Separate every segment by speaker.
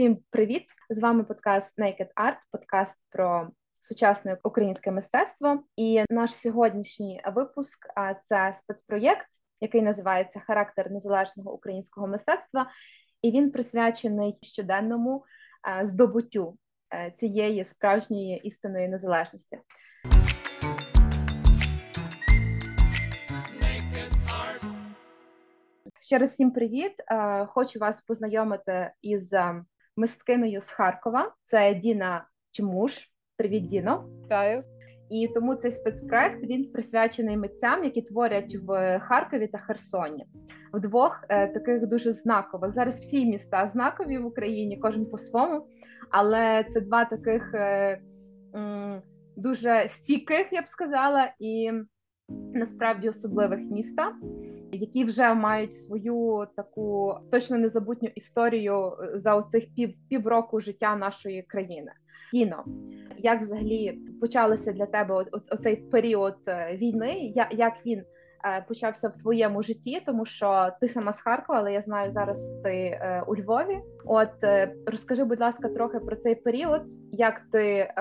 Speaker 1: Всім привіт! З вами подкаст Naked Art, подкаст про сучасне українське мистецтво. І наш сьогоднішній випуск це спецпроєкт, який називається Характер незалежного українського мистецтва, і він присвячений щоденному здобуттю е, цієї справжньої істинної незалежності. Ще раз всім привіт! Е, хочу вас познайомити із е, мисткиною з Харкова. Це Діна Чмуш. Привіт, Діно!
Speaker 2: Вітаю!
Speaker 1: І тому цей спецпроект він присвячений митцям, які творять в Харкові та Херсоні. Вдвох е, таких дуже знакових. Зараз всі міста знакові в Україні, кожен по-своєму. Але це два таких дуже стійких, я б сказала, і насправді особливих міста які вже мають свою таку точно незабутню історію е, за оцих пів півроку життя нашої країни. Діно, як взагалі почалося для тебе оцей період е, війни? Як він е, почався в твоєму житті? Тому що ти сама з Харкова, але я знаю зараз ти у Львові. От розкажи, будь ласка, трохи про цей період, як ти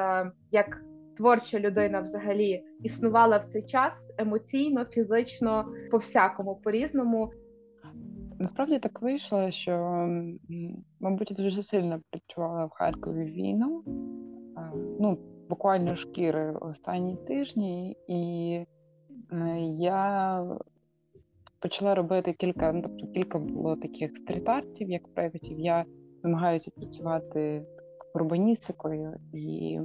Speaker 1: як творча людина взагалі існувала в цей час емоційно, фізично, по всякому по різному.
Speaker 2: Насправді так вийшло, що мабуть я дуже сильно відчувала в Харкові війну, ну буквально шкіри останні тижні, і е, я почала робити кілька, ну тобто кілька було таких стріт-артів, як проєктів. Я намагаюся працювати урбаністикою і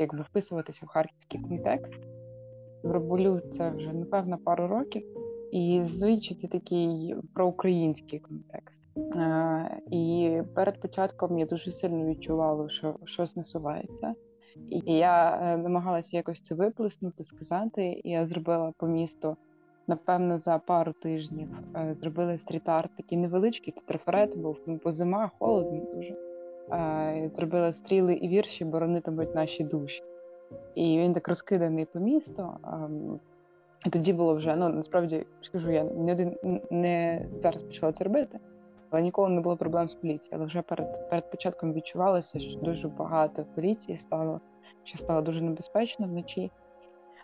Speaker 2: якби вписуватися в харківський контекст. Роблю це вже напевно пару років, і це такий проукраїнський контекст. Е, І перед початком я дуже сильно відчувала, що щось насувається. І я е, намагалася якось це виплеснути, сказати. І я зробила по місту, напевно, за пару тижнів е, зробили стріт-арт, такий невеличкий трафарет був, бо зима холодно дуже зробила стріли і вірші боронитимуть наші душі. І він так розкиданий по місту. І тоді було вже ну насправді скажу, я не один не зараз почала це робити, але ніколи не було проблем з поліцією. Але вже перед перед початком відчувалося, що дуже багато поліції стало, що стало дуже небезпечно вночі.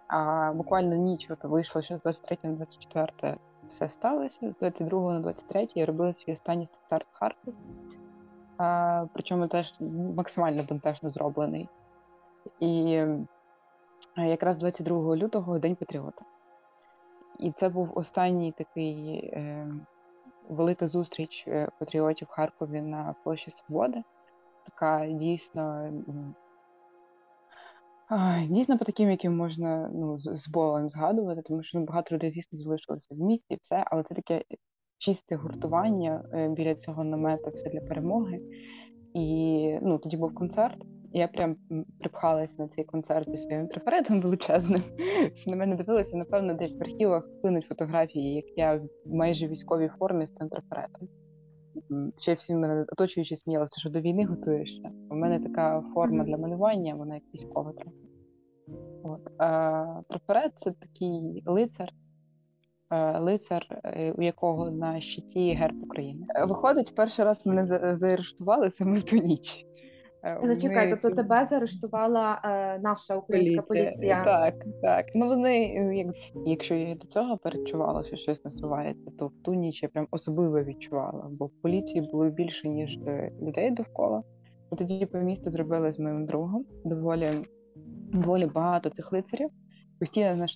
Speaker 2: А буквально ніч от вийшло, що з 23 на 24 все сталося. З 22 на 23 я робила свій останній старт в Харків а, причому теж максимально бентежно зроблений. І якраз 22 лютого День Патріота. І це був останній такий е, велика зустріч е, патріотів в Харкові на площі Свободи, така дійсно дійсно по таким, яким можна ну, з болем згадувати, тому що ну, багато людей, звісно, залишилося в місті, все, але це таке чисте гуртування е, біля цього намету, все для перемоги. І ну, тоді був концерт. Я прям припхалася на цей концерт зі своїм трафаретом величезним. Всі на мене дивилися, напевно, десь в архівах сплинуть фотографії, як я в майже військовій формі з цим трафаретом. Ще всі мене оточуючи сміялися, що до війни готуєшся. У мене така форма для малювання, вона як військова трохи. От. А, Трафарет це такий лицар, лицар, е, у якого на щиті герб України. Е, виходить, перший раз мене заарештували саме в ту ніч.
Speaker 1: Зачекай, Ми... тобто тебе заарештувала е, наша українська поліція. поліція.
Speaker 2: Так, так. Ну вони, як якщо я до цього перечувала, що щось насувається, то в ту ніч я прям особливо відчувала, бо в поліції було більше ніж людей довкола. Тоді по місту зробили з моїм другом доволі доволі багато цих лицарів постійно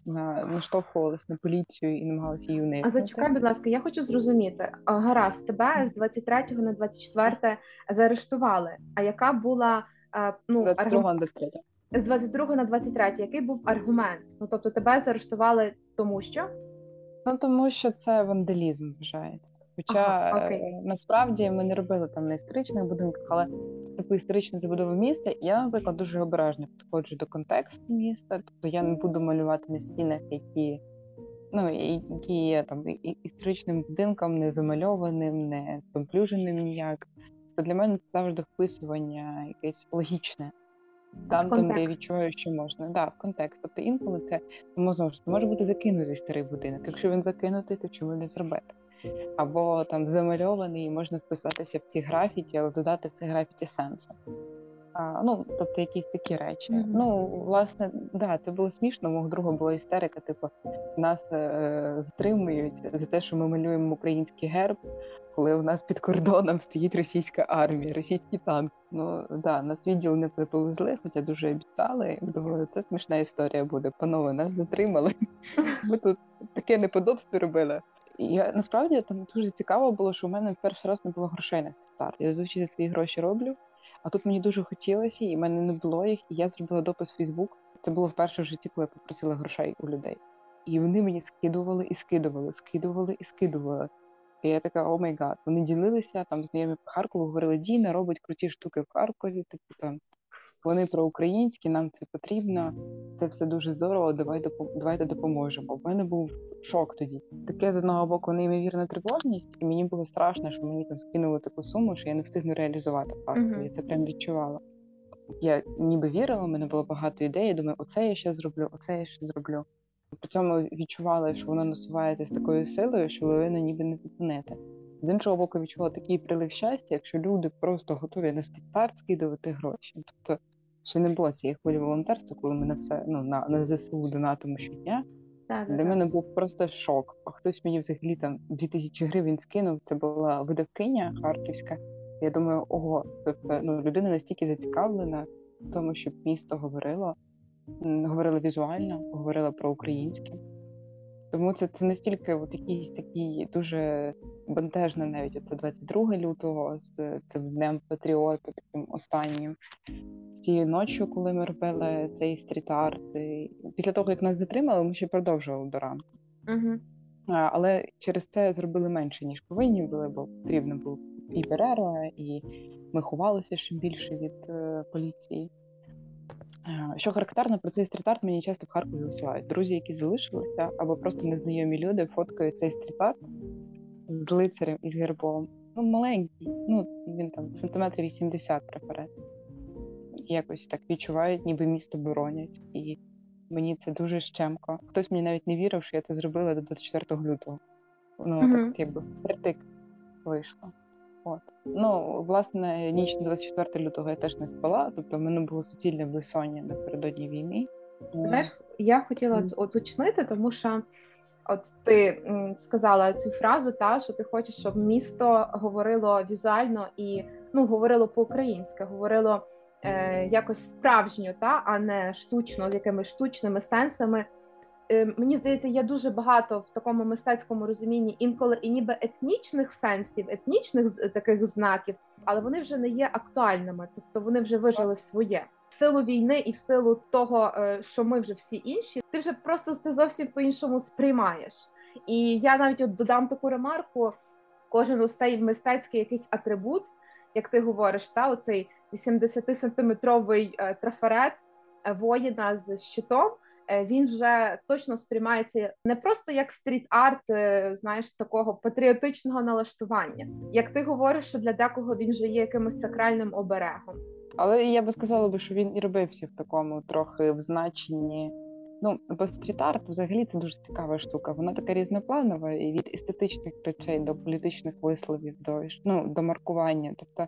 Speaker 2: наштовхувалися на поліцію і намагалися її уникнути.
Speaker 1: А зачекай, будь ласка, я хочу зрозуміти. Гаразд, тебе з 23 на 24 заарештували. А яка була
Speaker 2: ну 22 на 23?
Speaker 1: З 22 на 23, який був аргумент? Ну тобто тебе заарештували тому що?
Speaker 2: Ну тому що це вандалізм вважається. Хоча ага, е, насправді ми не робили там на історичних будинках, але типу історична забудова міста. Я, наприклад, дуже обережно підходжу до контексту міста. Тобто я не буду малювати на стінах, які ну які є там історичним будинком, не замальованим, не помплюженим ніяк. То для мене це завжди вписування якесь логічне. Там, там, де я відчуваю, що можна, да, в контекст. Тобто інколи це може, може бути закинутий старий будинок. Якщо він закинутий, то чому не зробити? Або там замальований, і можна вписатися в ці графіті, але додати в ці графіті сенсу. А, Ну, тобто якісь такі речі. Mm-hmm. Ну, власне, да, це було смішно. У мого друга була істерика. Типу, нас е, затримують за те, що ми малюємо український герб, коли у нас під кордоном стоїть російська армія, російський танк. Ну да, нас відділ не повезли, хоча дуже обіцяли. Думали, це смішна історія буде. Панове, нас затримали. Ми тут таке неподобство робили. Я насправді там дуже цікаво було, що у мене в перший раз не було грошей на старт. Я зазвичай свої гроші роблю. А тут мені дуже хотілося, і в мене не було їх. І я зробила допис в Фейсбук. Це було вперше в житті, коли я попросила грошей у людей. І вони мені скидували і скидували, скидували і скидували. І я така, oh my god. Вони ділилися там знайомі по Харкову, говорили, Діна робить круті штуки в Харкові. Типу там вони про українські, нам це потрібно. Це все дуже здорово. Давай давайте допоможемо. В мене був шок тоді. Таке з одного боку неймовірна тривожність, і мені було страшно, що мені там скинули таку суму, що я не встигну реалізувати в Uh-huh. Я це прям відчувала. Я ніби вірила, у мене було багато ідей. Я думаю, оце я ще зроблю, оце я ще зроблю. При цьому відчувала, що воно насувається з такою силою, що лавина ніби не зупинити. З іншого боку, відчувала такий прилив щастя, якщо люди просто готові на старт скидувати гроші. Тобто ще не було цієї хвилі волонтерства, коли ми на все ну на, на ЗСУ донатимо щодня.
Speaker 1: Так,
Speaker 2: Для
Speaker 1: так.
Speaker 2: мене був просто шок. А хтось мені взагалі там 2000 гривень скинув. Це була видавкиня харківська. Я думаю, ого, тобто ну людина настільки зацікавлена в тому, щоб місто говорило говорила візуально, говорила про українське. Тому це це настільки от якийсь такий дуже бентежно, навіть оце 22 лютого, з цим днем патріота, таким останнім. З тією ночі, коли ми робили цей стріт-арт, після того, як нас затримали, ми ще продовжували до ранку.
Speaker 1: Угу.
Speaker 2: А, але через це зробили менше, ніж повинні були, бо потрібно було і перерва, і ми ховалися ще більше від е, поліції. Що характерно про цей стріт-арт мені часто в Харкові висилають. Друзі, які залишилися, або просто незнайомі люди фоткають цей стріт-арт з лицарем і з гербом. Ну, маленький, ну він там сантиметрів 80 трафарет. Якось так відчувають, ніби місто боронять. І мені це дуже щемко. Хтось мені навіть не вірив, що я це зробила до 24 лютого. Ну, mm-hmm. так якби впритик вийшло. От. Ну, власне, ніч на 24 лютого я теж не спала, тобто в мене було суцільне висоння напередодні війни.
Speaker 1: Знаєш, я хотіла mm. уточнити, тому що от ти сказала цю фразу, та що ти хочеш, щоб місто говорило візуально і ну, говорило по-українськи, говорило е, якось справжньо, та, а не штучно, з якимись штучними сенсами. Е, мені здається, є дуже багато в такому мистецькому розумінні інколи і ніби етнічних сенсів, етнічних таких знаків, але вони вже не є актуальними, тобто вони вже вижили своє в силу війни і в силу того, е, що ми вже всі інші. Ти вже просто ти зовсім по-іншому сприймаєш. І я навіть от додам таку ремарку: кожен устей мистецький якийсь атрибут, як ти говориш, та оцей 80 сантиметровий е, трафарет воїна з щитом. Е, він вже точно сприймається не просто як стріт-арт, е, знаєш, такого патріотичного налаштування. Як ти говориш, що для декого він вже є якимось сакральним оберегом.
Speaker 2: Але я би сказала би, що він і робився в такому трохи в значенні. Ну, бо стріт-арт взагалі це дуже цікава штука. Вона така різнопланова і від естетичних речей до політичних висловів, до ну, до маркування. Тобто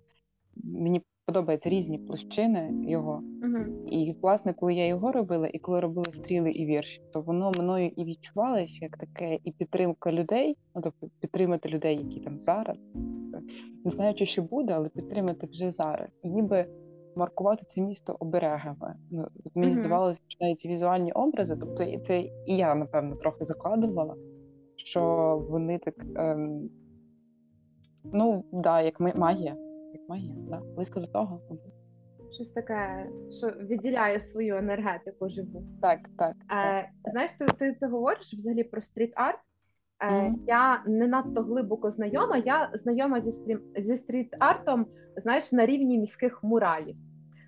Speaker 2: мені подобаються різні площини його.
Speaker 1: Uh-huh.
Speaker 2: І, власне, коли я його робила, і коли робила стріли і вірші, то воно мною і відчувалося як таке, і підтримка людей, ну тобто підтримати людей, які там зараз, не знаючи, що буде, але підтримати вже зараз. І ніби маркувати це місто оберегами. Ну, Мені uh-huh. здавалося, що навіть ці візуальні образи, тобто це і я, напевно, трохи закладувала, що вони так. Ем, Ну, да, як магія магія, да, близько до того.
Speaker 1: Щось таке, що відділяє свою енергетику живу.
Speaker 2: Так, так.
Speaker 1: Е, Знаєш, ти ти це говориш взагалі про стріт-арт. Е, mm-hmm. Я не надто глибоко знайома. Я знайома зі стрім зі стріт-артом, знаєш, на рівні міських муралів.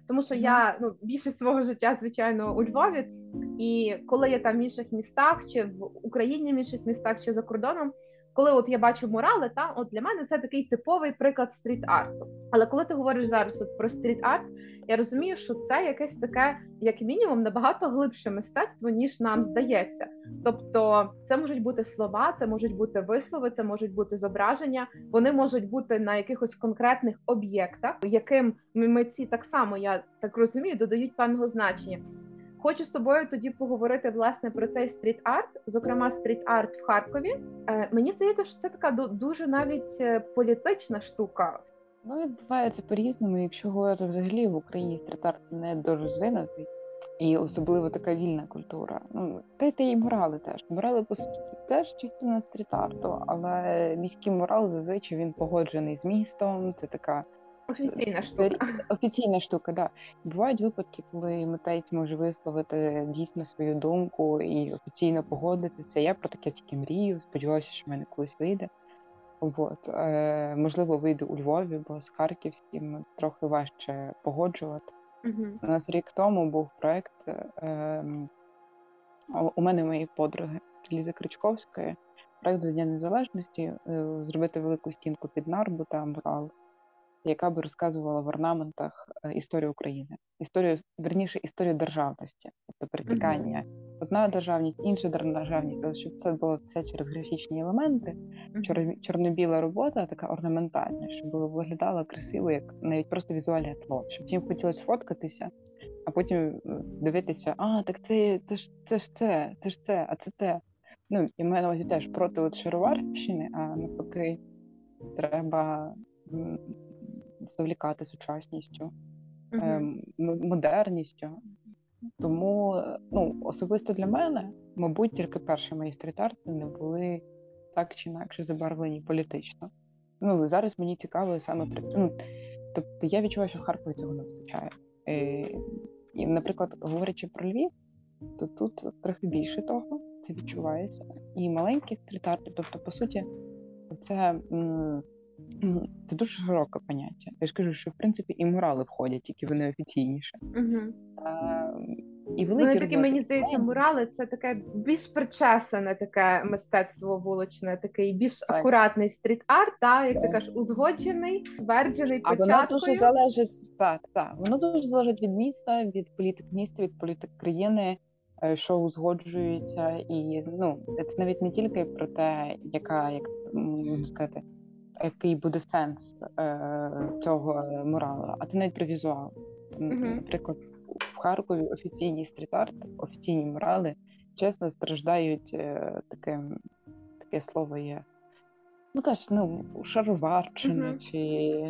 Speaker 1: Тому що mm-hmm. я ну більшість свого життя, звичайно, у Львові, і коли я там в інших містах, чи в Україні в інших містах, чи за кордоном, коли от я бачу мурали, та от для мене це такий типовий приклад стріт-арту. Але коли ти говориш зараз от про стріт-арт, я розумію, що це якесь таке, як мінімум, набагато глибше мистецтво, ніж нам здається. Тобто, це можуть бути слова, це можуть бути вислови, це можуть бути зображення. Вони можуть бути на якихось конкретних об'єктах, яким митці так само я так розумію, додають певного значення. Хочу з тобою тоді поговорити власне про цей стріт-арт, зокрема стріт-арт в Харкові. Е, мені здається, що це така дуже навіть е, політична штука.
Speaker 2: Ну, відбувається по-різному. Якщо говорити взагалі в Україні стріт-арт не дорозвинутий, і особливо така вільна культура. Ну та й та й мурали теж. Мурали, по суті, це теж частина стріт-арту, але міський мурал зазвичай він погоджений з містом. Це така
Speaker 1: Офіційна штука.
Speaker 2: Офіційна штука, да. Бувають випадки, коли митець може висловити дійсно свою думку і офіційно погодити це. Я про таке тільки мрію. Сподіваюся, що в мене колись вийде. От. Е, Можливо, вийде у Львові, бо з Харківським трохи важче погоджувати.
Speaker 1: Угу.
Speaker 2: У нас рік тому був проєкт е, у мене моєї подруги Лізи Кричковської. Проєкт до Дня Незалежності е, зробити велику стінку під нарбу та мурал яка би розказувала в орнаментах е, історію України, історію верніше історію державності, тобто перетікання mm-hmm. одна державність, інша державність, але щоб це було все через графічні елементи, mm-hmm. чорно-біла робота, така орнаментальна, щоб виглядала красиво, як навіть просто візуальне тло, щоб всім хотілося фоткатися. А потім е, дивитися, а так це це ж це ж це, це ж це, а це те. Ну і маю на увазі теж проти от шароварщини, а навпаки, треба завлікати сучасністю, uh-huh. модерністю. Тому ну, особисто для мене, мабуть, тільки перші мої стріт-арти не були так чи інакше забарвлені політично. Ну зараз мені цікаво саме при ну, тобто я відчуваю, що в Харкові цього не вистачає. І, е, і, наприклад, говорячи про Львів, то тут трохи більше того, це відчувається. І маленьких стріт-арти, тобто, по суті, це м- це дуже широке поняття. Я ж кажу, що в принципі і морали входять, тільки вони офіційніше.
Speaker 1: Угу.
Speaker 2: А,
Speaker 1: і великі Вони такі, мені здається, морали це таке більш причесане таке мистецтво вуличне, такий більш так. акуратний стріт-арт, та, як так. ти кажеш, узгоджений, тверджений
Speaker 2: а
Speaker 1: початкою.
Speaker 2: воно дуже залежить так, так. Воно дуже залежить від міста, від політик міста, від політик країни. Е, що узгоджується, і ну це навіть не тільки про те, яка як можна сказати, який буде сенс е, цього мурала, а це навіть про візуал. Mm-hmm. Наприклад, в Харкові офіційні стріт-арт, офіційні мурали чесно страждають е, таким, таке слово є Ну теж ну шароварчини угу. чи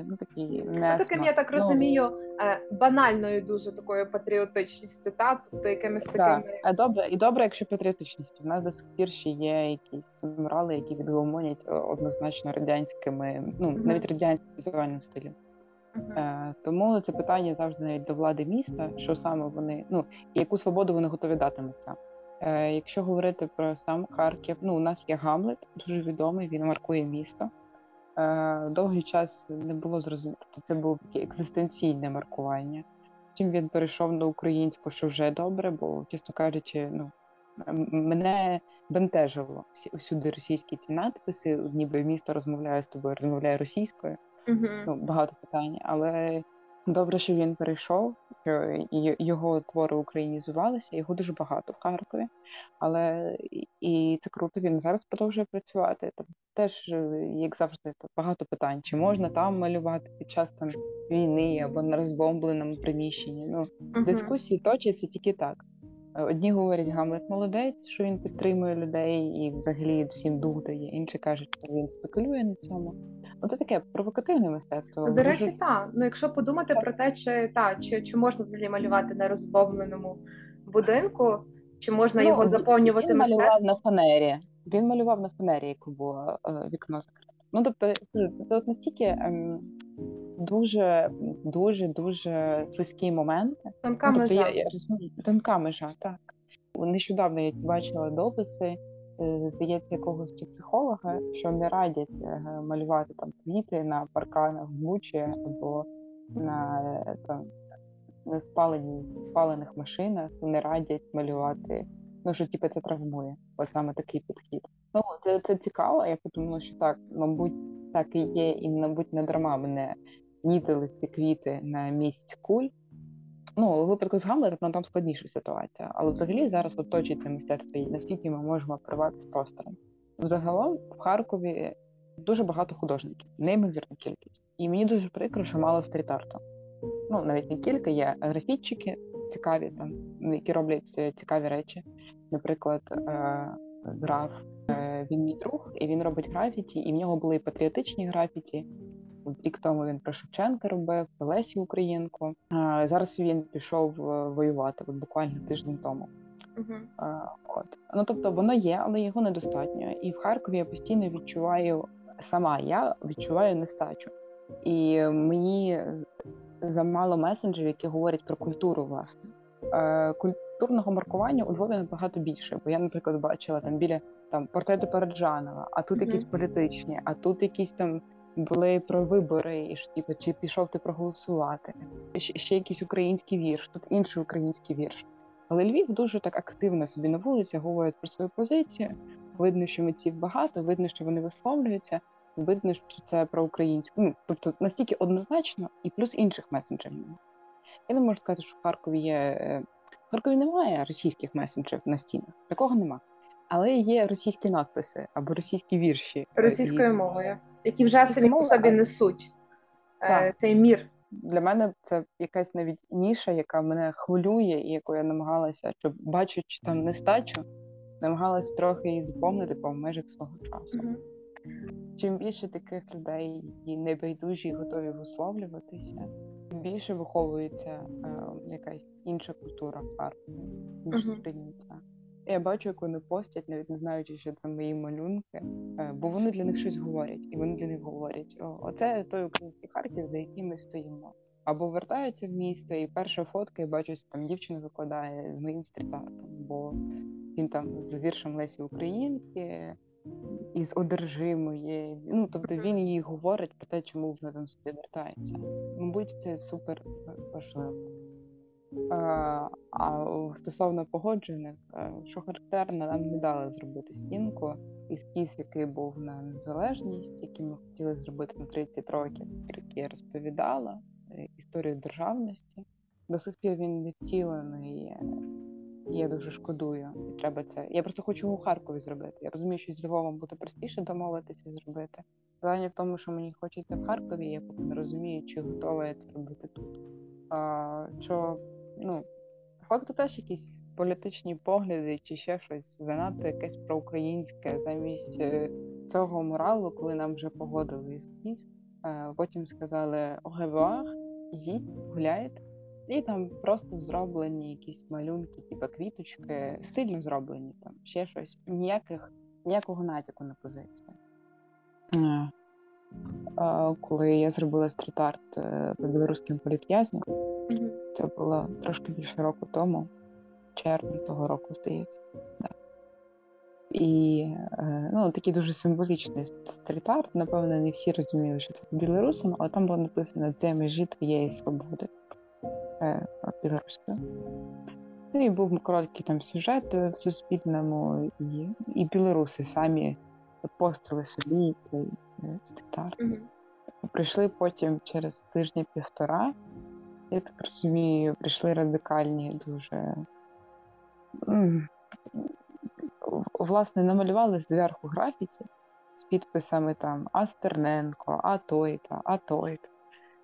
Speaker 2: ну такі несмак.
Speaker 1: таким, я так ну, розумію, е, банальною дуже такою патріотичністю, та тобто якимись такими
Speaker 2: добре, і добре, якщо патріотичністю. У нас до сих пір ще є якісь морали, які відгомонять однозначно радянськими, ну угу. навіть радянським візуальним стилем. Uh-huh. Е, Тому це питання завжди навіть до влади міста, що саме вони ну і яку свободу вони готові дати митцям. Е, якщо говорити про сам Харків, ну у нас є Гамлет, дуже відомий, він маркує місто. Е, довгий час не було зрозуміло, це було таке екзистенційне маркування. Потім він перейшов на українську, що вже добре, бо, чесно кажучи, ну мене бентежило всюди російські ці надписи, ніби місто розмовляє з тобою, розмовляє російською. Uh-huh. Ну, Багато питань, але Добре, що він перейшов, що його твори українізувалися, його дуже багато в Харкові, але і це круто. Він зараз продовжує працювати. Там теж, е, як завжди, багато питань: чи можна там малювати під час там війни або на розбомбленому приміщенні? Ну, uh-huh. дискусії точаться тільки так. Одні говорять, Гамлет молодець, що він підтримує людей і взагалі всім дух дає. Інші кажуть, що він спекулює на цьому. Оце таке провокативне мистецтво.
Speaker 1: До речі, Дуже... так. Ну якщо подумати так. про те, чи та чи, чи можна взагалі малювати на розбомбленому будинку, чи можна ну, його заповнювати
Speaker 2: він
Speaker 1: мистецтвом?
Speaker 2: малював на фанері. Він малював на фанері, яке було е, вікно закрите. Ну тобто, це, це от настільки ем, дуже, дуже, дуже слизькі моменти.
Speaker 1: Тонка ну, тобто, межа.
Speaker 2: Я, я розумію, тонка межа, так. Нещодавно я бачила дописи, е, здається, якогось чи психолога, що не радять е, малювати там квіти на парканах в Бучі або на е, там на спалені, спалених машинах, не радять малювати. Ну що типу, це травмує, от саме такий підхід. Ну, це це цікаво. Я подумала, що так, мабуть, так і є, і, мабуть, не дарма мене нітили ці квіти на місць куль. Ну, у випадку з Гамлетом там складніша ситуація. Але взагалі зараз оточується мистецтво і наскільки ми можемо привати з простором. Взагалом в Харкові дуже багато художників, неймовірна кількість. І мені дуже прикро, що мало стріт-арту. Ну, навіть не кілька, є графітчики цікаві, там, які роблять е, цікаві речі. Наприклад, е, граф, е, він мій друг, і він робить графіті, і в нього були і патріотичні графіті. Рік тому він про Шевченка робив, про Лесі Українку. Зараз він пішов воювати, от буквально тиждень тому. Uh-huh. А, от. Ну тобто воно є, але його недостатньо. І в Харкові я постійно відчуваю сама я відчуваю нестачу. І мені замало месенджерів, які говорять про культуру, власне. Е, Культурного маркування у Львові набагато більше. Бо я, наприклад, бачила там біля там портрети Параджанова, а тут mm-hmm. якісь політичні, а тут якісь там були про вибори, і ж типу, чи пішов ти проголосувати. Ще, ще якийсь український вірш, тут інший український вірш. Але Львів дуже так активно собі на вулиці говорить про свою позицію. Видно, що митців багато, видно, що вони висловлюються, видно, що це про українську. Ну, тобто настільки однозначно, і плюс інших месенджерів. Я не можу сказати, що в Харкові є. Е, в Харкові немає російських месенджерів на стінах. Такого нема. Але є російські надписи або російські вірші
Speaker 1: російською і... мовою, які вже самі по собі несуть е, цей мір.
Speaker 2: Для мене це якась навіть ніша, яка мене хвилює, і яку я намагалася, щоб бачучи там нестачу, намагалася трохи її заповнити по межах свого часу. Mm-hmm. Чим більше таких людей і небайдужі, і готові висловлюватися, тим більше виховується е, якась інша культура Харкові, інше uh-huh. сприйняття. Я бачу, як вони постять, навіть не знаючи, що це мої малюнки, е, бо вони для них щось говорять, і вони для них говорять: О, оце той український Харків, за яким ми стоїмо. Або вертаються в місто, і перша фотка, і бачу, там дівчина викладає з моїм стрітартом, бо він там з віршем Лесі Українки із одержимої. Ну тобто він їй говорить про те, чому вона там сюди вертається. Мабуть, це супер важливо. А а стосовно погоджених, е, що характерно, нам не дали зробити стінку. Ескіз, який був на незалежність, який ми хотіли зробити на 30 років, який я розповідала е, історію державності. До сих пір він не втілений я дуже шкодую. І треба це. Я просто хочу у Харкові зробити. Я розумію, що з Львовом буде простіше домовитися зробити. Питання в тому, що мені хочеться в Харкові, я поки не розумію, чи готова я це робити тут. А, Що ну факту теж якісь політичні погляди, чи ще щось занадто якесь проукраїнське замість е, цього моралу, коли нам вже погодили ескіз, Потім сказали огевах, їдь, гуляйте. І там просто зроблені якісь малюнки, типу квіточки, стильно зроблені, там ще щось. Ніяких, ніякого натяку на позицію. Коли я зробила стріт-арт е, по білоруським політв'язням, mm-hmm. це було трошки більше року тому, червень того року, здається. Да. І е, ну, такий дуже символічний стріт-арт. Напевно, не всі розуміли, що це білорусам, але там було написано Це межі твоєї свободи білоруською. Ну і був короткий там сюжет в суспільному, і і білоруси самі постили собі цей е, ститар. Mm-hmm. Прийшли потім через тижня-півтора. Я так розумію, прийшли радикальні дуже. Власне, намалювали зверху графіті з підписами там Астерненко, а той-то, а той-то.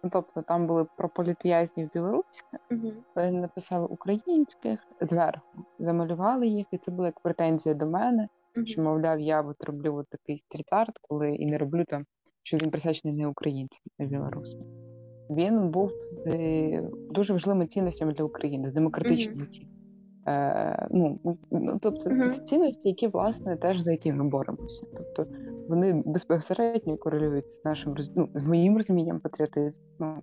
Speaker 2: Ну, тобто там були про політв'язнів білоруське, угу. вони написали українських зверху, замалювали їх, і це була як претензія до мене, угу. що, мовляв, я от роблю от такий стріт-арт, коли і не роблю там, що він присвячений не українцям, а білорусам. Він був з е, дуже важливими цінностями для України, з демократичними угу. цінностями. Е, ну, ну, Тобто uh-huh. це цінності, які власне теж за які ми боремося. Тобто вони безпосередньо корелюють з нашим ну, з моїм розумінням патріотизму.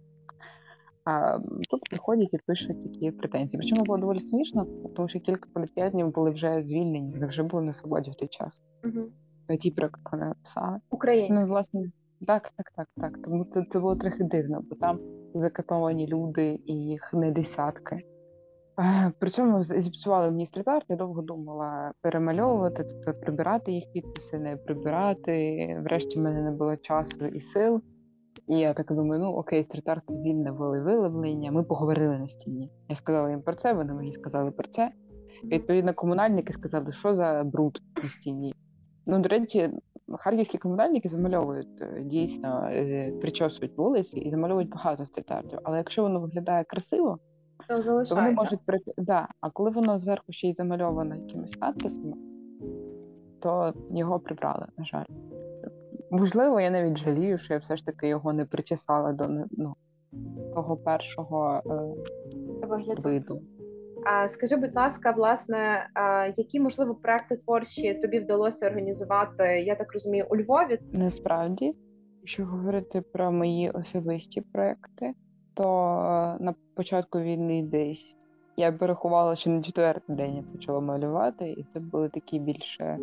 Speaker 2: А тут приходять і пишуть такі претензії. Причому було доволі смішно, тому що кілька політв'язнів були вже звільнені, вони вже були на свободі в той час. Uh-huh. Ті, про як вона написала.
Speaker 1: Українські.
Speaker 2: Ну, власне, так, так, так, так. Тому це, це було трохи дивно, бо там закатовані люди і їх не десятки. Е, Причому зіпсували мені стріт-арт, я довго думала перемальовувати, тобто прибирати їх підписи, не прибирати. Врешті в мене не було часу і сил. І я так думаю, ну okay, стріт-арт вільне волевиявлення. Ми поговорили на стіні. Я сказала їм про це, вони мені сказали про це. Відповідно, комунальники сказали, що за бруд на стіні. Ну, до речі, харківські комунальники замальовують е, дійсно, е, причосують вулиці і замальовують багато стріт-артів. Але якщо воно виглядає красиво,
Speaker 1: То
Speaker 2: то вони можуть прийти. Да. А коли воно зверху ще й замальовано якимись надписами, то його прибрали, на жаль. Можливо, я навіть жалію, що я все ж таки його не причесала до ну, того першого е, виду.
Speaker 1: А скажи, будь ласка, власне, а, які можливо проекти творчі тобі вдалося організувати? Я так розумію, у Львові?
Speaker 2: Насправді, якщо говорити про мої особисті проекти, то е, на початку війни десь я порахувала, що на четвертий день я почала малювати, і це були такі більше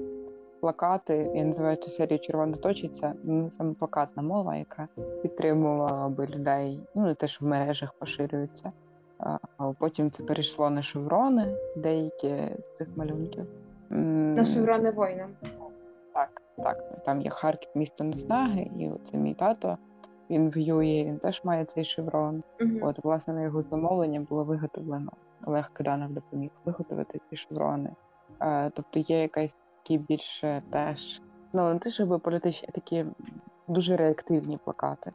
Speaker 2: плакати. Я називаю цю серію Червона точиця. Ну, саме плакатна мова, яка підтримувала би людей, ну не те, що в мережах поширюються. А потім це перейшло на шеврони, деякі з цих малюнків.
Speaker 1: На шеврони воїна.
Speaker 2: так, так. Там є Харків, місто Неснаги, і це мій тато. Він воює, він теж має цей шеврон.
Speaker 1: Мгм.
Speaker 2: От, власне, на його замовлення було виготовлено. Олег Киданов допоміг виготовити ці шеврони. Е, тобто є якась такі більше теж, ну не те, щоб політичні, а такі дуже реактивні плакати.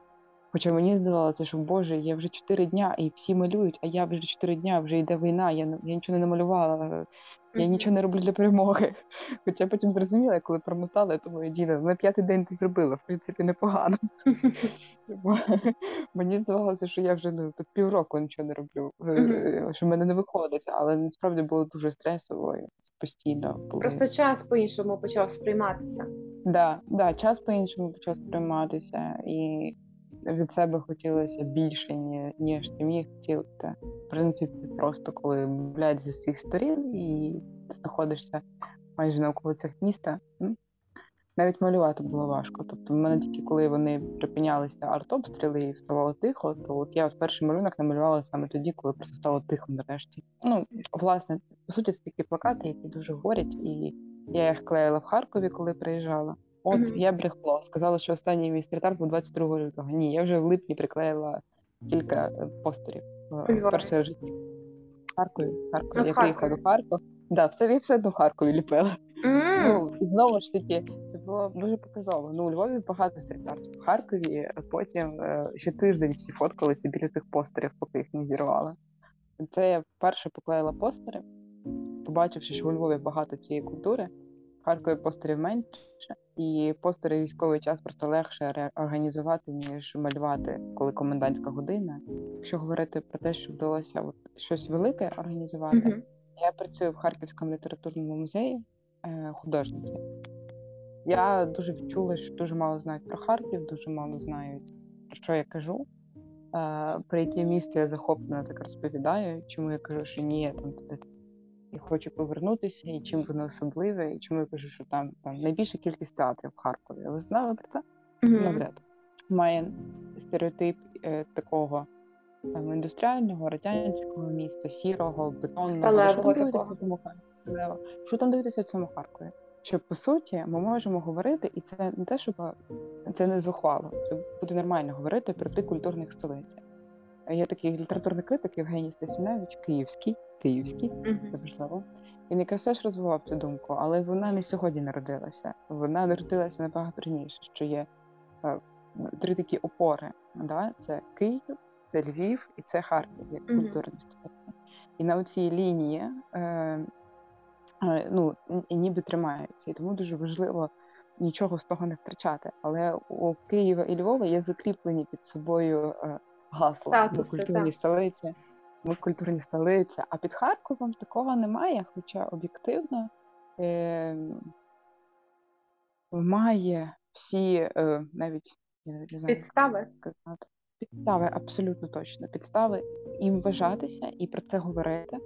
Speaker 2: Хоча мені здавалося, що Боже, я вже чотири дня і всі малюють, а я вже чотири дня, вже йде війна, я, я нічого не намалювала, я нічого не роблю для перемоги. Хоча потім зрозуміла, коли промотала, я думаю, Діна, на п'ятий день ти зробила, в принципі, непогано. Мені здавалося, що я вже ну, півроку нічого не роблю, е, що в мене не виходить, але насправді було дуже стресово і постійно. Були...
Speaker 1: Просто час по-іншому почав сприйматися.
Speaker 2: Да, да, час по-іншому почав сприйматися, і від себе хотілося більше, ніж ти міг хотіти. В принципі, просто коли блядь, зі всіх сторін і знаходишся майже на околицях міста, навіть малювати було важко. Тобто, в мене тільки коли вони припинялися артобстріли і ставало тихо, то от я от перший малюнок намалювала саме тоді, коли просто стало тихо нарешті. Ну, власне, по суті, це такі плакати, які дуже горять, і я їх клеїла в Харкові, коли приїжджала. От
Speaker 1: Мгм.
Speaker 2: я брехло. Сказала, що останній мій стріт-арт був 22 лютого. Ні, я вже в липні приклеїла кілька е, постерів. Е, Перше в житті. Харкові. В Харкові. Я приїхала до Харкова. Да, все, я все одно в Харкові ліпила.
Speaker 1: М,
Speaker 2: Ну, і знову ж таки, це було дуже показово. Ну, у Львові багато стріт-артів. В Харкові е, потім ще тиждень всі фоткалися біля тих постерів, поки їх не зірвала. Це я вперше поклеїла постери, побачивши, що у Львові багато цієї культури. В Харкові постерів менше, і постери військовий час просто легше організувати, ніж малювати, коли комендантська година. Якщо говорити про те, що вдалося от щось велике організувати,
Speaker 1: мгм.
Speaker 2: я працюю в Харківському літературному музеї е, художниці. Я дуже відчула, що дуже мало знають про Харків, дуже мало знають, про що я кажу, е, про яке місто я захоплено так розповідаю, чому я кажу, що ні, я там і хочу повернутися, і чим воно особливе, і чому я кажу, що там, там найбільша кількість театрів в Харкові. Ви знали про це?
Speaker 1: Мгм.
Speaker 2: Навряд. Має стереотип е, такого там індустріального, радянського міста, сірого, бетонного. Що там дивитися в тому Харкові? Що там дивитися в цьому Харкові? Що по суті ми можемо говорити, і це не те, щоб це не зухвало. Це буде нормально говорити про три культурних столиці. Є такий літературний критик Євгеній Стасіневич, київський, київський, це важливо. Він якраз теж розвивав цю думку, але вона не сьогодні народилася. Вона народилася набагато раніше, що є е, три такі опори. Да? Це Київ, це Львів і це Харків, як
Speaker 1: Мгм.
Speaker 2: культурні столиці. І на цій лінії е, е, ну, ніби тримаються. І тому дуже важливо нічого з того не втрачати. Але у Києва і Львова є закріплені під собою е, гасла ми
Speaker 1: Статуси,
Speaker 2: культурні
Speaker 1: так.
Speaker 2: столиці. Ми культурні столиці. А під Харковом такого немає, хоча об'єктивно е, має всі е, навіть я навіть не знаю,
Speaker 1: Підстави.
Speaker 2: сказати. Підстави, абсолютно точно. Підстави їм вважатися і про це говорити.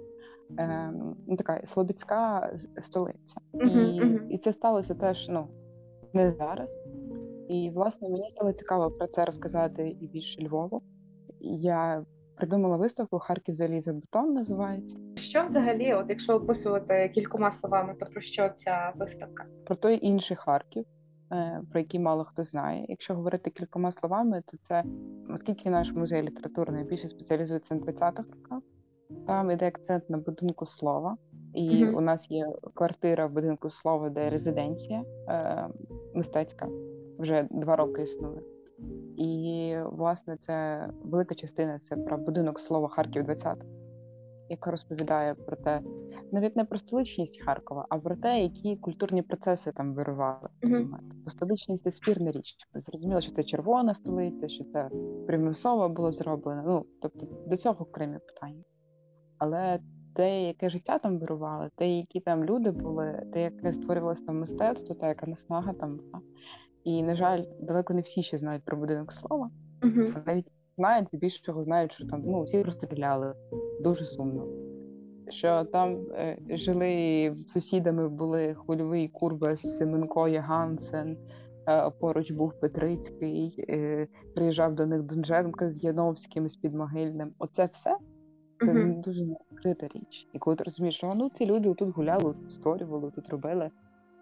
Speaker 2: Ем, ну, така слобідська столиця.
Speaker 1: Мгм,
Speaker 2: і,
Speaker 1: мгм.
Speaker 2: і це сталося теж ну, не зараз. І, власне, мені стало цікаво про це розказати і більше Львову. Я придумала виставку Харків залізобетон називається.
Speaker 1: Що взагалі, от якщо описувати кількома словами, то про що ця виставка?
Speaker 2: Про той інший Харків, е, про який мало хто знає. Якщо говорити кількома словами, то це оскільки наш музей літератури найбільше спеціалізується на 20-х роках, там іде акцент на будинку слова, і
Speaker 1: Мгм.
Speaker 2: у нас є квартира в будинку слова, де резиденція е, мистецька вже два роки існує. І власне це велика частина це про будинок слова Харків 20 яка розповідає про те, навіть не про столичність Харкова, а про те, які культурні процеси там вирували. момент. Бо столичність це спірна річ. Зрозуміло, що це червона столиця, що це примусово було зроблено. Ну тобто до цього окремі питання. Але те, яке життя там вирувало, те, які там люди були, те, яке створювалося там мистецтво, та яка наснага там була. І, на жаль, далеко не всі ще знають про будинок слова.
Speaker 1: Мгм.
Speaker 2: Навіть знають, більшого знають, що там ну, всі розстріляли. Дуже сумно. Що там е, жили сусідами були Хвильовий Курбас, Семенко Ягансен, е, поруч був Петрицький, е, приїжджав до них Донженко з Яновським, з Підмогильним. Оце все це
Speaker 1: Мгм.
Speaker 2: дуже відкрита річ. І коли ти розумієш, що ну ці люди тут гуляли, тут створювали, тут робили.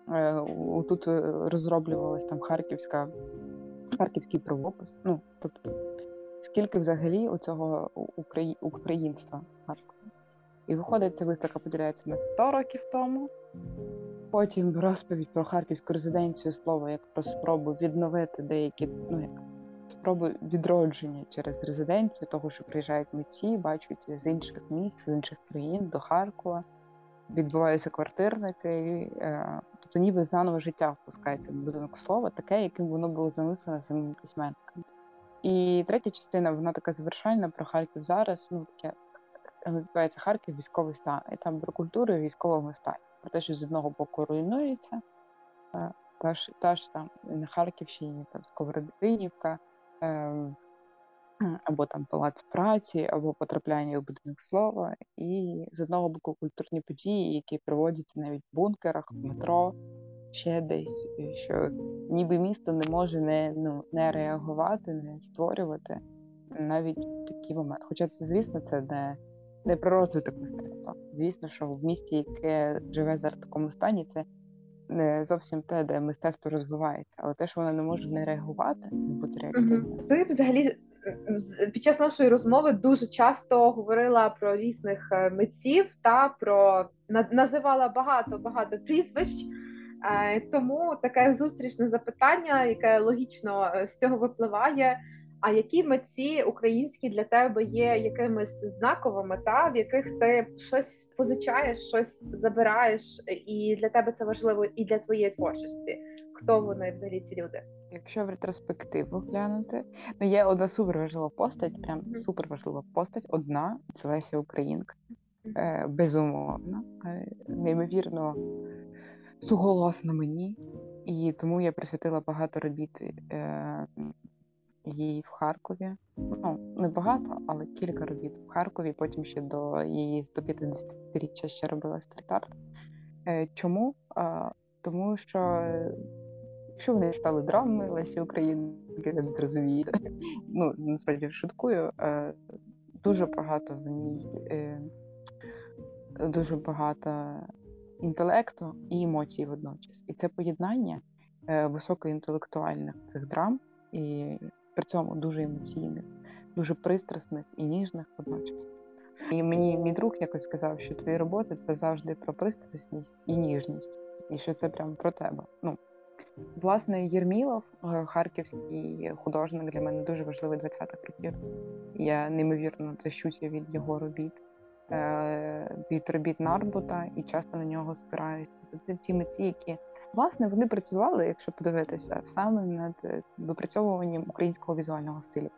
Speaker 2: Е, тут е, розроблювалась там харківська, харківський правопис. Ну, тобто, скільки взагалі у цього украї, українства в Харкові. І виходить, ця виставка поділяється на 100 років тому. Потім розповідь про харківську резиденцію слово як про спробу відновити деякі, ну як спробу відродження через резиденцію, того, що приїжджають митці, бачать з інших міст, з інших країн до Харкова, відбуваються квартирники, е, тобто ніби заново життя впускається в будинок слова, таке, яким воно було замислене самим письменником. І третя частина, вона така завершальна про Харків зараз. Ну таке е, називається Харків військовий стан, і там про культуру і військового стану. Про те, що з одного боку руйнується, е, та ж, та ж там на Харківщині, там Сковородинівка, ем, або там палац праці, або потрапляння у будинок слова, і з одного боку культурні події, які проводяться навіть в бункерах, в метро, ще десь, що ніби місто не може не, ну, не реагувати, не створювати навіть в такі моменти. Хоча це, звісно, це не, не про розвиток мистецтва. Звісно, що в місті, яке живе зараз в такому стані, це не зовсім те, де мистецтво розвивається, але те, що воно не може не реагувати, не бути реактивним.
Speaker 1: Мгм. Ти взагалі е, під час нашої розмови дуже часто говорила про різних е, митців та про на- називала багато багато прізвищ. Е, Тому таке зустрічне запитання, яке логічно е, з цього випливає. А які митці українські для тебе є якимись знаковими, та в яких ти щось позичаєш, щось забираєш, і для тебе це важливо і для твоєї творчості? Хто вони взагалі ці люди?
Speaker 2: Якщо в ретроспективу глянути, ну є одна суперважлива постать, прям
Speaker 1: Мгм.
Speaker 2: суперважлива постать. Одна це Леся Українка, е, безумовно, е, неймовірно суголосна мені, і тому я присвятила багато робіт е, їй в Харкові. Ну, не багато, але кілька робіт в Харкові. Потім ще до її 150-річчя ще робила стріт-арт. Е, чому? А, тому що якщо вони читали драми Лесі Українки, не зрозумієте. Ну, насправді шуткую. Е, дуже багато в ній, е, дуже багато інтелекту і емоцій водночас. І це поєднання е, високоінтелектуальних цих драм і при цьому дуже емоційних, дуже пристрасних і ніжних водночас. І мені мій друг якось сказав, що твої роботи це завжди про пристрасність і ніжність, і що це прямо про тебе. Ну, власне, Єрмілов, е, харківський художник, для мене дуже важливий 20-х років. Я неймовірно тащуся від його робіт, е, від робіт Нарбута і часто на нього спираюся. Це ті митці, які власне вони працювали, якщо подивитися, саме над е, випрацьовуванням українського візуального стилю,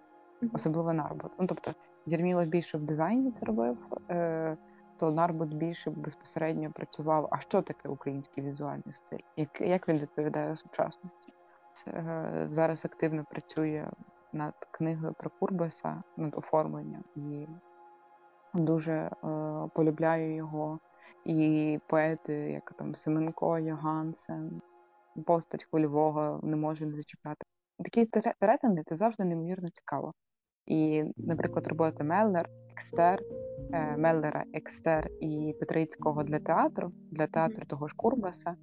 Speaker 2: особливо Нарбут. Ну тобто Єрмілов більше в дизайні це робив, то Нарбут більше безпосередньо працював. А що таке український візуальний стиль? Як, як він відповідає сучасності? Е, зараз активно працює над книгою про Курбаса, над оформленням і дуже е, полюбляю його. І поети, як там Семенко, Йогансен, постать Хвильового не може не зачіпати. Такі пере- перетини це завжди неймовірно цікаво. І, наприклад, роботи Меллер, Екстер, Меллера, Екстер і Петрицького для театру, для театру того ж Курбаса.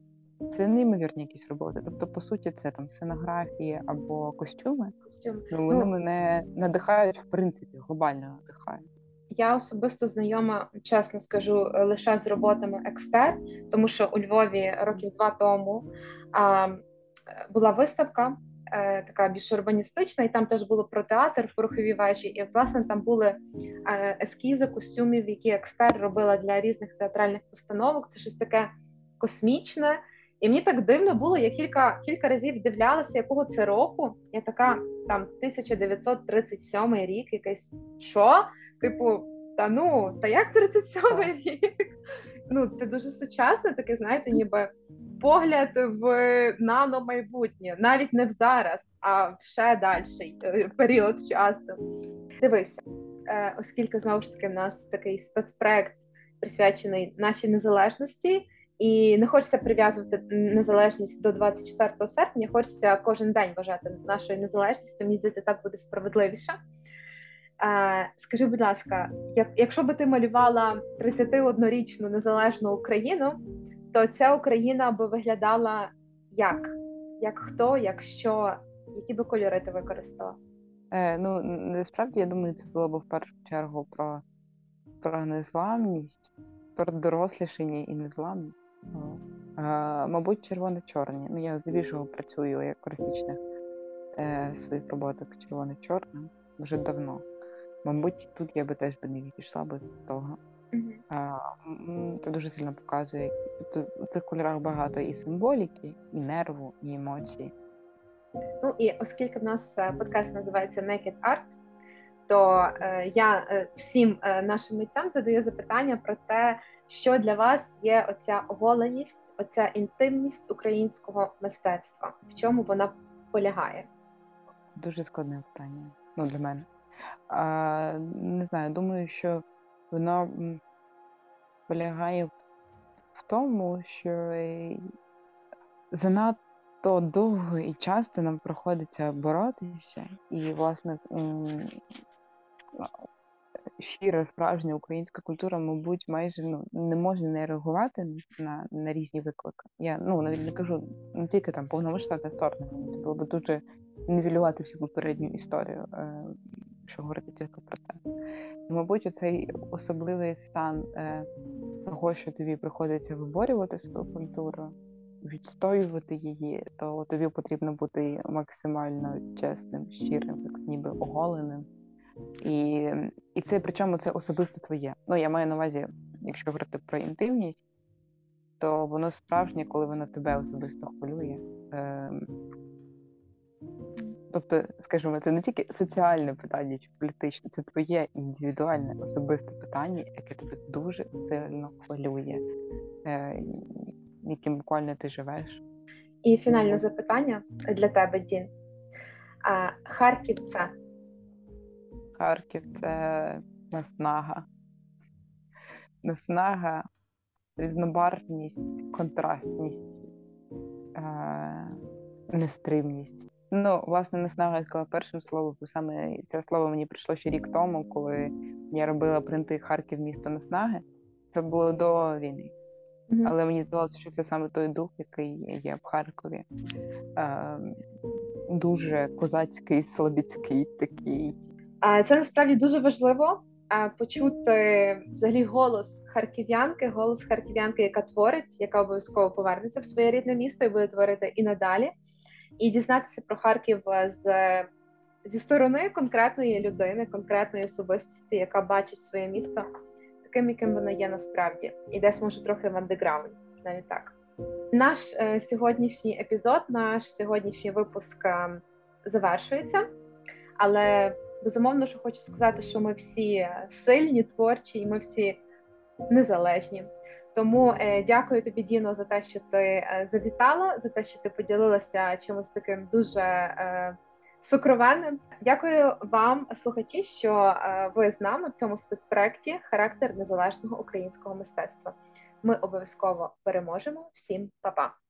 Speaker 2: Це неймовірні якісь роботи. Тобто, по суті, це там сценографії або костюми.
Speaker 1: Костюм.
Speaker 2: Ну, вони ну, мене надихають, в принципі, глобально надихають.
Speaker 1: Я особисто знайома, чесно скажу, лише з роботами екстер, тому що у Львові років два тому а, була виставка. Е, така більш урбаністична, і там теж було про театр в пороховій вежі. І власне там були е, ескізи костюмів, які екстер робила для різних театральних постановок. Це щось таке космічне. І мені так дивно було. Я кілька кілька разів дивлялася, якого це року. Я така там 1937 рік, якийсь що? Типу, та ну, та як 37 рік? Ну, це дуже сучасно, таке, знаєте, ніби погляд в наномайбутнє, навіть не в зараз, а в ще дальший е, період часу. Дивися, е, оскільки знову ж таки в нас такий спецпроект присвячений нашій незалежності. І не хочеться прив'язувати незалежність до 24 серпня. Хочеться кожен день вважати нашою незалежністю. Мені здається, так буде справедливіше. Скажи, будь ласка, якщо би ти малювала 31-річну незалежну Україну, то ця Україна би виглядала як? Як хто, як що, які би кольори ти використала?
Speaker 2: Е, Ну насправді я думаю, це було б в першу чергу про про незламність, про дорослішання і незламність. А, Мабуть, червоно-чорні. Ну, я здебільшого працюю як графічних е, своїх роботах з червоно-чорним вже давно. Мабуть, тут я би теж би не відійшла від того. Mm-hmm. А, Це дуже сильно показує. Тобто у цих кольорах багато і символіки, і нерву, і емоцій.
Speaker 1: Ну і оскільки в нас е, подкаст називається Naked Art, то е, я е, всім е, нашим митцям задаю запитання про те, що для вас є оця оголеність, оця інтимність українського мистецтва, в чому вона полягає?
Speaker 2: Це дуже складне питання. Ну для мене. А, Не знаю, думаю, що воно полягає в тому, що занадто довго і часто нам приходиться боротися, і, власне, щира справжня українська культура, мабуть, майже ну не може не реагувати на на різні виклики. Я ну навіть не кажу не тільки там повномасштабне вторгнення. Це було б дуже нівелювати всю попередню історію, е, що говорити тільки про те. І, мабуть, оцей особливий стан е, того, що тобі приходиться виборювати свою культуру. Відстоювати її, то тобі потрібно бути максимально чесним, щирим, як ніби оголеним. І і це причому це особисто твоє. Ну, я маю на увазі, якщо говорити про інтимність, то воно справжнє, коли воно тебе особисто хвилює. Е, Тобто, скажімо, це не тільки соціальне питання чи політичне, це твоє індивідуальне особисте питання, яке тебе дуже сильно хвилює, е, яким буквально ти живеш.
Speaker 1: І фінальне запитання для тебе, Дін. А, Харків це
Speaker 2: Харків це наснага. Наснага, різнобарвність, контрастність, е- нестримність. Ну, власне, я сказала першим словом, бо саме це слово мені прийшло ще рік тому, коли я робила принти Харків місто наснаги. Це було до війни. Mm-hmm. Але мені здавалося, що це саме той дух, який є в Харкові. Е, Дуже козацький, слобідський такий.
Speaker 1: Це насправді дуже важливо почути взагалі голос харків'янки, голос харків'янки, яка творить, яка обов'язково повернеться в своє рідне місто і буде творити і надалі, і дізнатися про Харків з зі сторони конкретної людини, конкретної особистості, яка бачить своє місто таким, яким воно є насправді, і десь може трохи в андеграунді, навіть так. Наш е, сьогоднішній епізод, наш сьогоднішній випуск е, завершується, але Безумовно, що хочу сказати, що ми всі сильні, творчі, і ми всі незалежні. Тому е, дякую тобі, Діно, за те, що ти е, завітала, за те, що ти поділилася чимось таким дуже е, сукровенним. Дякую вам, слухачі, що ви з нами в цьому спецпроекті Характер незалежного українського мистецтва. Ми обов'язково переможемо. Всім па-па!